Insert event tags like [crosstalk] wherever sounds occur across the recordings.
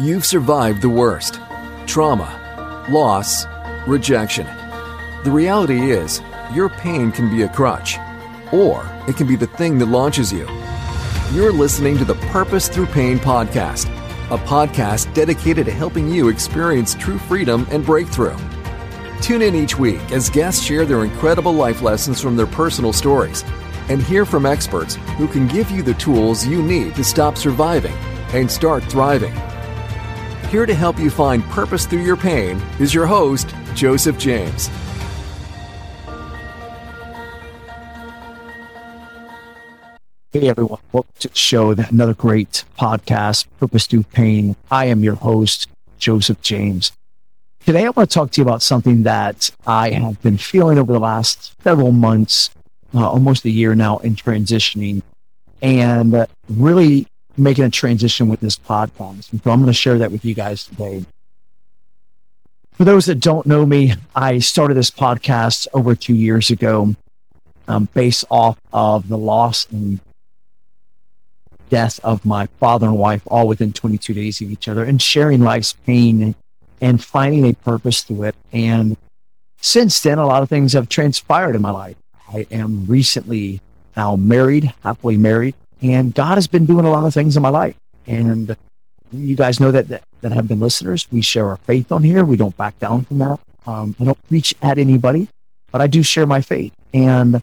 You've survived the worst trauma, loss, rejection. The reality is, your pain can be a crutch, or it can be the thing that launches you. You're listening to the Purpose Through Pain podcast, a podcast dedicated to helping you experience true freedom and breakthrough. Tune in each week as guests share their incredible life lessons from their personal stories and hear from experts who can give you the tools you need to stop surviving and start thriving. Here to help you find purpose through your pain is your host, Joseph James. Hey everyone, welcome to the show, another great podcast, Purpose Through Pain. I am your host, Joseph James. Today I want to talk to you about something that I have been feeling over the last several months, uh, almost a year now in transitioning and uh, really making a transition with this podcast. So I'm going to share that with you guys today. For those that don't know me, I started this podcast over two years ago, um, based off of the loss and death of my father and wife, all within 22 days of each other, and sharing life's pain and finding a purpose through it. And since then, a lot of things have transpired in my life. I am recently now married, happily married, and God has been doing a lot of things in my life. And you guys know that, that, that have been listeners. We share our faith on here. We don't back down from that. Um, I don't preach at anybody, but I do share my faith. And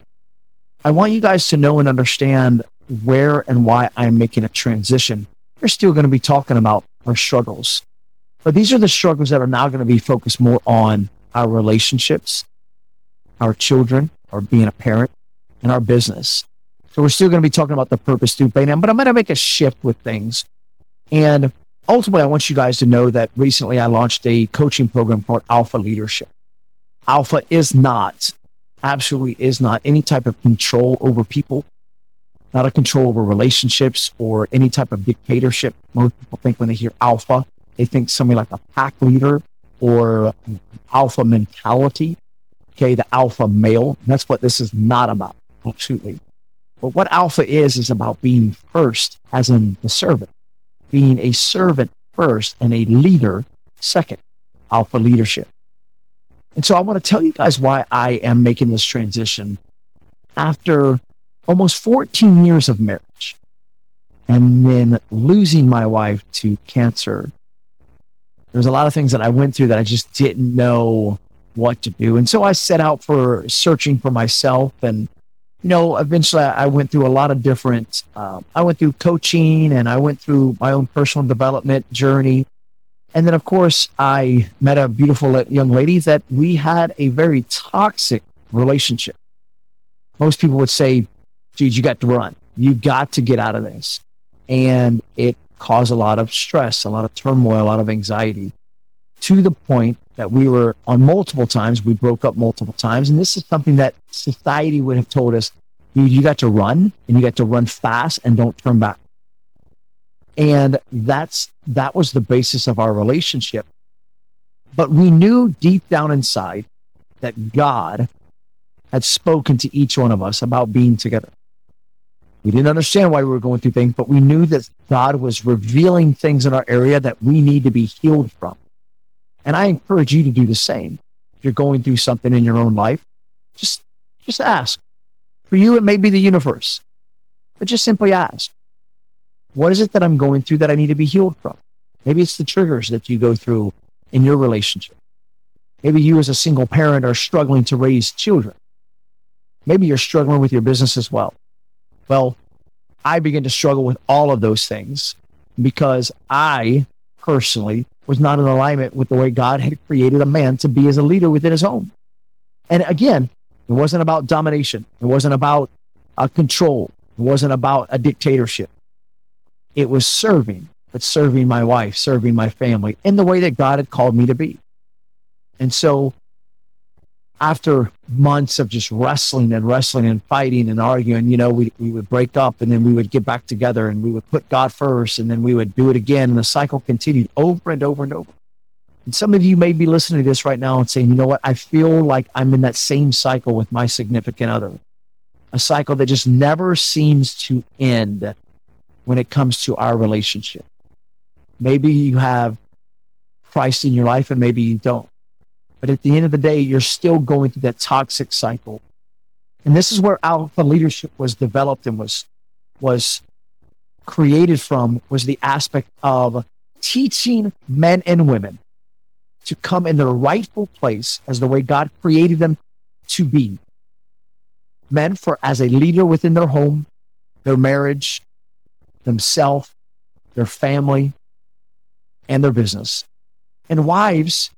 I want you guys to know and understand where and why I'm making a transition. We're still going to be talking about our struggles, but these are the struggles that are now going to be focused more on our relationships, our children, or being a parent, and our business. So we're still going to be talking about the purpose through pain, but I'm going to make a shift with things. And ultimately, I want you guys to know that recently I launched a coaching program called Alpha Leadership. Alpha is not, absolutely is not any type of control over people, not a control over relationships or any type of dictatorship. Most people think when they hear alpha, they think somebody like a pack leader or alpha mentality. Okay, the alpha male. That's what this is not about. Absolutely. But what alpha is, is about being first, as in the servant, being a servant first and a leader second, alpha leadership. And so I want to tell you guys why I am making this transition after almost 14 years of marriage and then losing my wife to cancer. There's a lot of things that I went through that I just didn't know what to do. And so I set out for searching for myself and know, eventually I went through a lot of different, uh, I went through coaching and I went through my own personal development journey. And then, of course, I met a beautiful young lady that we had a very toxic relationship. Most people would say, geez, you got to run. You got to get out of this. And it caused a lot of stress, a lot of turmoil, a lot of anxiety to the point that we were on multiple times. We broke up multiple times. And this is something that society would have told us, you got to run and you got to run fast and don't turn back. And that's, that was the basis of our relationship. But we knew deep down inside that God had spoken to each one of us about being together. We didn't understand why we were going through things, but we knew that God was revealing things in our area that we need to be healed from. And I encourage you to do the same. If you're going through something in your own life, just, just ask. For you, it may be the universe, but just simply ask. What is it that I'm going through that I need to be healed from? Maybe it's the triggers that you go through in your relationship. Maybe you as a single parent are struggling to raise children. Maybe you're struggling with your business as well. Well, I begin to struggle with all of those things because I personally was not in alignment with the way God had created a man to be as a leader within his home. And again, it wasn't about domination. It wasn't about a control. It wasn't about a dictatorship. It was serving, but serving my wife, serving my family in the way that God had called me to be. And so after months of just wrestling and wrestling and fighting and arguing, you know, we, we would break up and then we would get back together and we would put God first and then we would do it again. And the cycle continued over and over and over. And some of you may be listening to this right now and saying, you know what? I feel like I'm in that same cycle with my significant other, a cycle that just never seems to end when it comes to our relationship. Maybe you have Christ in your life and maybe you don't. But at the end of the day, you're still going through that toxic cycle. And this is where alpha leadership was developed and was, was created from was the aspect of teaching men and women to come in their rightful place as the way God created them to be. Men for as a leader within their home, their marriage, themselves, their family, and their business. And wives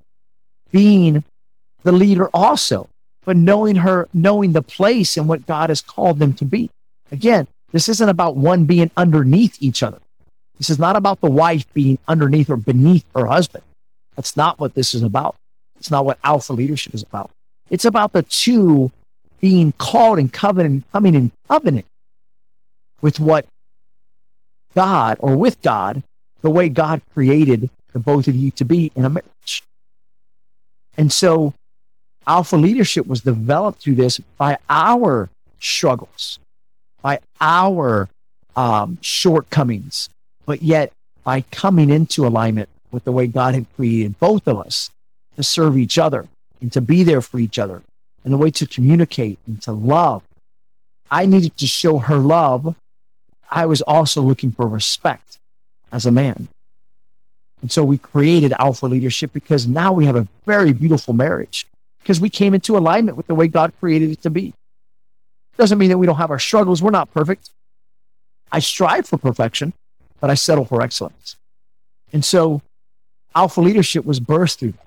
being the leader also, but knowing her, knowing the place and what God has called them to be. Again, this isn't about one being underneath each other. This is not about the wife being underneath or beneath her husband. That's not what this is about. It's not what alpha leadership is about. It's about the two being called and covenant, coming in covenant with what God or with God, the way God created the both of you to be in a marriage. And so alpha leadership was developed through this by our struggles, by our um, shortcomings, but yet by coming into alignment with the way God had created both of us to serve each other and to be there for each other and the way to communicate and to love. I needed to show her love. I was also looking for respect as a man. And so we created Alpha Leadership because now we have a very beautiful marriage because we came into alignment with the way God created it to be. Doesn't mean that we don't have our struggles. We're not perfect. I strive for perfection, but I settle for excellence. And so Alpha Leadership was birthed through that.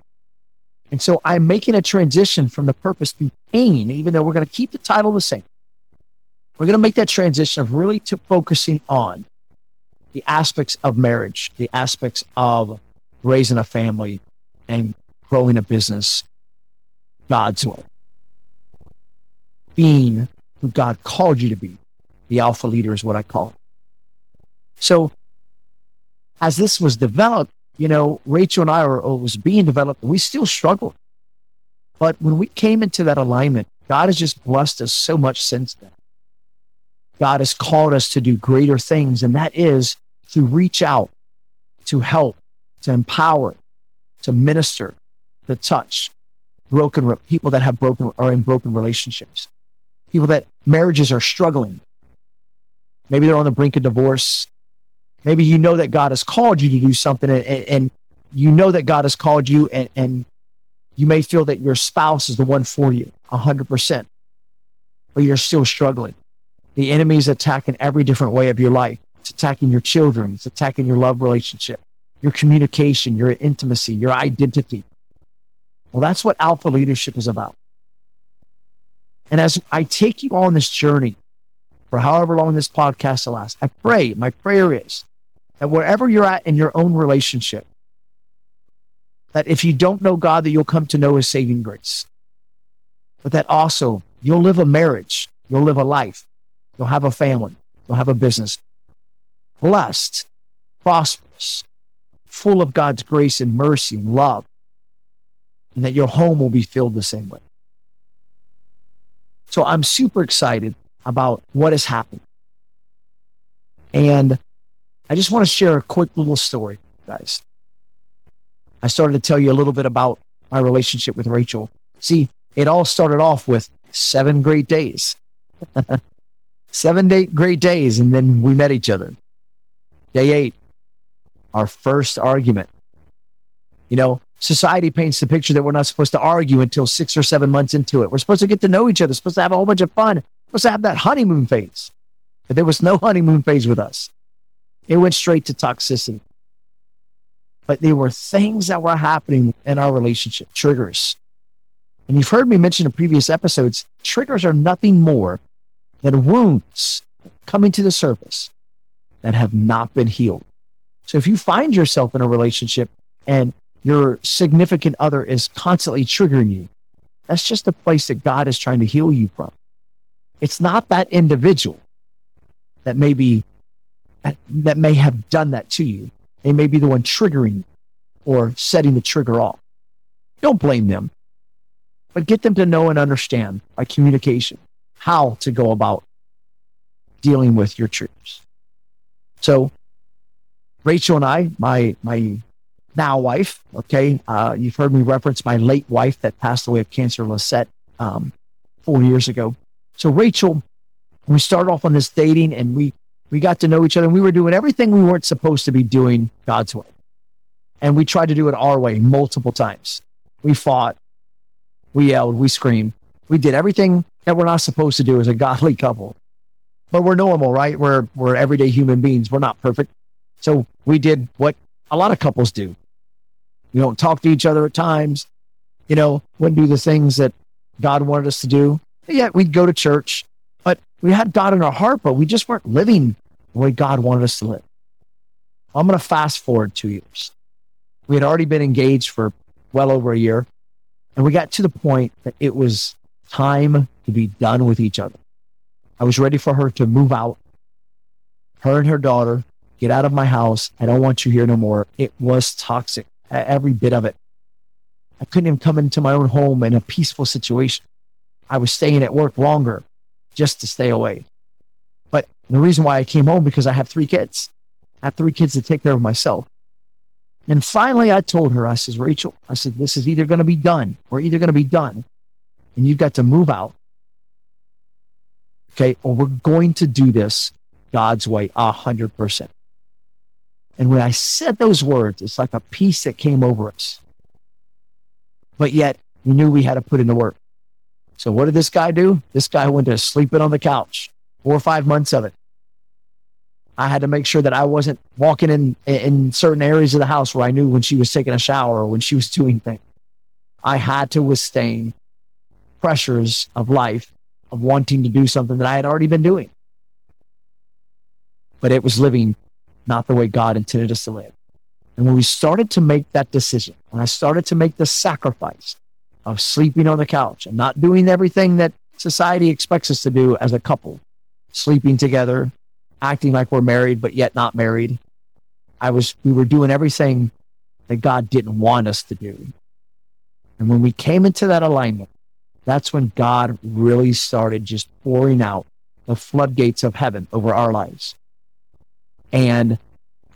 And so I'm making a transition from the purpose to pain, even though we're going to keep the title the same. We're going to make that transition of really to focusing on the aspects of marriage, the aspects of raising a family and growing a business God's way. Being who God called you to be. The alpha leader is what I call it. So as this was developed, you know, Rachel and I were, was being developed. We still struggled. But when we came into that alignment, God has just blessed us so much since then. God has called us to do greater things, and that is to reach out, to help, to empower, to minister, to touch broken people that have broken are in broken relationships, people that marriages are struggling. Maybe they're on the brink of divorce. Maybe you know that God has called you to do something, and, and you know that God has called you, and, and you may feel that your spouse is the one for you, hundred percent, but you're still struggling. The enemy is attacking every different way of your life. It's attacking your children. It's attacking your love relationship, your communication, your intimacy, your identity. Well, that's what alpha leadership is about. And as I take you on this journey for however long this podcast will last, I pray, my prayer is that wherever you're at in your own relationship, that if you don't know God, that you'll come to know his saving grace. But that also you'll live a marriage, you'll live a life, you'll have a family, you'll have a business, blessed, prosperous, full of God's grace and mercy and love, and that your home will be filled the same way. So I'm super excited about what has happened. And I just want to share a quick little story, guys. I started to tell you a little bit about my relationship with Rachel. See, it all started off with seven great days. [laughs] seven day, great days, and then we met each other. Day eight, our first argument. You know, society paints the picture that we're not supposed to argue until six or seven months into it. We're supposed to get to know each other, supposed to have a whole bunch of fun, supposed to have that honeymoon phase. But there was no honeymoon phase with us. It went straight to toxicity. But there were things that were happening in our relationship, triggers. And you've heard me mention in previous episodes, triggers are nothing more than wounds coming to the surface that have not been healed. So if you find yourself in a relationship and your significant other is constantly triggering you, that's just a place that God is trying to heal you from. It's not that individual that may be that, that may have done that to you. They may be the one triggering or setting the trigger off. Don't blame them, but get them to know and understand by communication how to go about dealing with your triggers. So Rachel and I, my my now wife, okay, uh, you've heard me reference my late wife that passed away of cancer, Lisette, um, four years ago. So Rachel, we started off on this dating, and we we got to know each other, and we were doing everything we weren't supposed to be doing God's way, and we tried to do it our way multiple times. We fought, we yelled, we screamed, we did everything that we're not supposed to do as a godly couple. But we're normal, right? We're we're everyday human beings. We're not perfect. So we did what a lot of couples do. We don't talk to each other at times. You know, wouldn't do the things that God wanted us to do. Yet we'd go to church, but we had God in our heart, but we just weren't living the way God wanted us to live. I'm going to fast forward two years. We had already been engaged for well over a year, and we got to the point that it was time to be done with each other. I was ready for her to move out. Her and her daughter, get out of my house. I don't want you here no more. It was toxic, every bit of it. I couldn't even come into my own home in a peaceful situation. I was staying at work longer just to stay away. But the reason why I came home because I have three kids. I have three kids to take care of myself. And finally, I told her, I says, Rachel, I said, this is either going to be done. We're either going to be done and you've got to move out. Okay. Or we're going to do this God's way a hundred percent. And when I said those words, it's like a peace that came over us. But yet we knew we had to put in the work. So what did this guy do? This guy went to sleeping on the couch, four or five months of it. I had to make sure that I wasn't walking in in certain areas of the house where I knew when she was taking a shower or when she was doing things. I had to withstand pressures of life of wanting to do something that I had already been doing. But it was living not the way God intended us to live. And when we started to make that decision, when I started to make the sacrifice of sleeping on the couch and not doing everything that society expects us to do as a couple, sleeping together, acting like we're married, but yet not married. I was, we were doing everything that God didn't want us to do. And when we came into that alignment, that's when God really started just pouring out the floodgates of heaven over our lives. And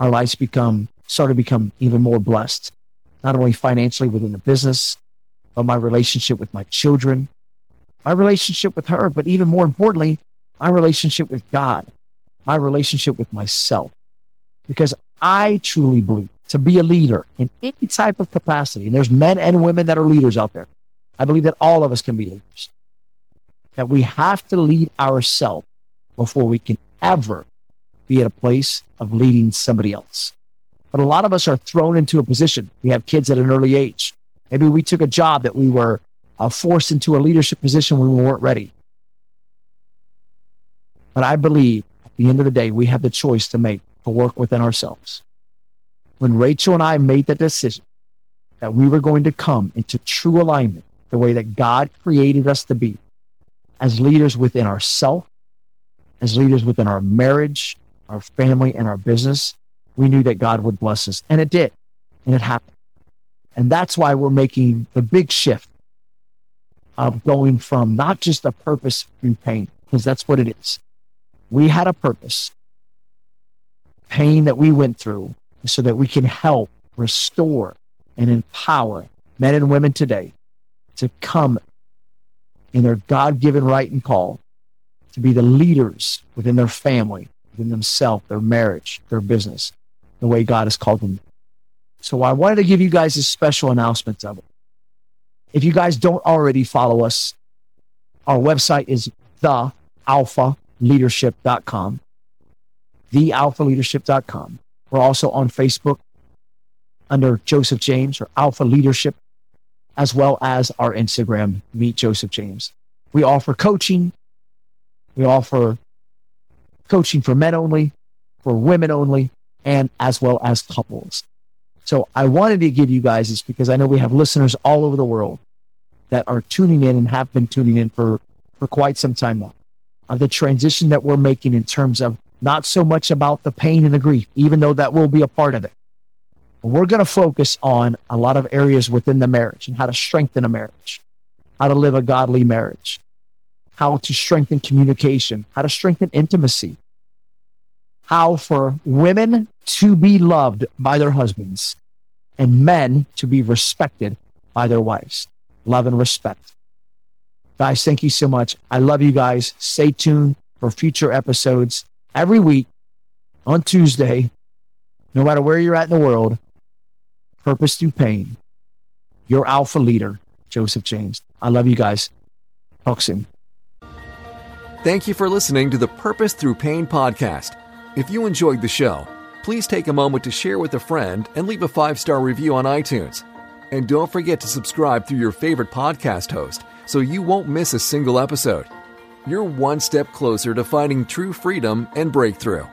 our lives become, started to become even more blessed, not only financially within the business, but my relationship with my children, my relationship with her, but even more importantly, my relationship with God my relationship with myself. Because I truly believe to be a leader in any type of capacity, and there's men and women that are leaders out there. I believe that all of us can be leaders. That we have to lead ourselves before we can ever be at a place of leading somebody else. But a lot of us are thrown into a position. We have kids at an early age. Maybe we took a job that we were uh, forced into a leadership position when we weren't ready. But I believe at the end of the day, we have the choice to make to work within ourselves. When Rachel and I made the decision that we were going to come into true alignment, the way that God created us to be, as leaders within ourselves, as leaders within our marriage, our family, and our business, we knew that God would bless us. And it did. And it happened. And that's why we're making the big shift of going from not just a purpose through pain, because that's what it is we had a purpose, pain that we went through, so that we can help restore and empower men and women today to come in their God given right and call to be the leaders within their family, within themselves, their marriage, their business, the way God has called them. So I wanted to give you guys a special announcement of it. If you guys don't already follow us, our website is the alpha leadership.com, thealphaleadership.com. We're also on Facebook under Joseph James or Alpha Leadership, as well as our Instagram, Meet Joseph James. We offer coaching. We offer coaching for men only, for women only, and as well as couples. So I wanted to give you guys this because I know we have listeners all over the world that are tuning in and have been tuning in for, for quite some time now of the transition that we're making in terms of not so much about the pain and the grief, even though that will be a part of it. We're going to focus on a lot of areas within the marriage and how to strengthen a marriage, how to live a godly marriage, how to strengthen communication, how to strengthen intimacy, how for women to be loved by their husbands and men to be respected by their wives. Love and respect. Guys, thank you so much. I love you guys. Stay tuned for future episodes every week on Tuesday, no matter where you're at in the world. Purpose through pain. Your alpha leader, Joseph James. I love you guys. Talk soon. Thank you for listening to the Purpose Through Pain podcast. If you enjoyed the show, please take a moment to share with a friend and leave a five star review on iTunes. And don't forget to subscribe through your favorite podcast host so you won't miss a single episode. You're one step closer to finding true freedom and breakthrough.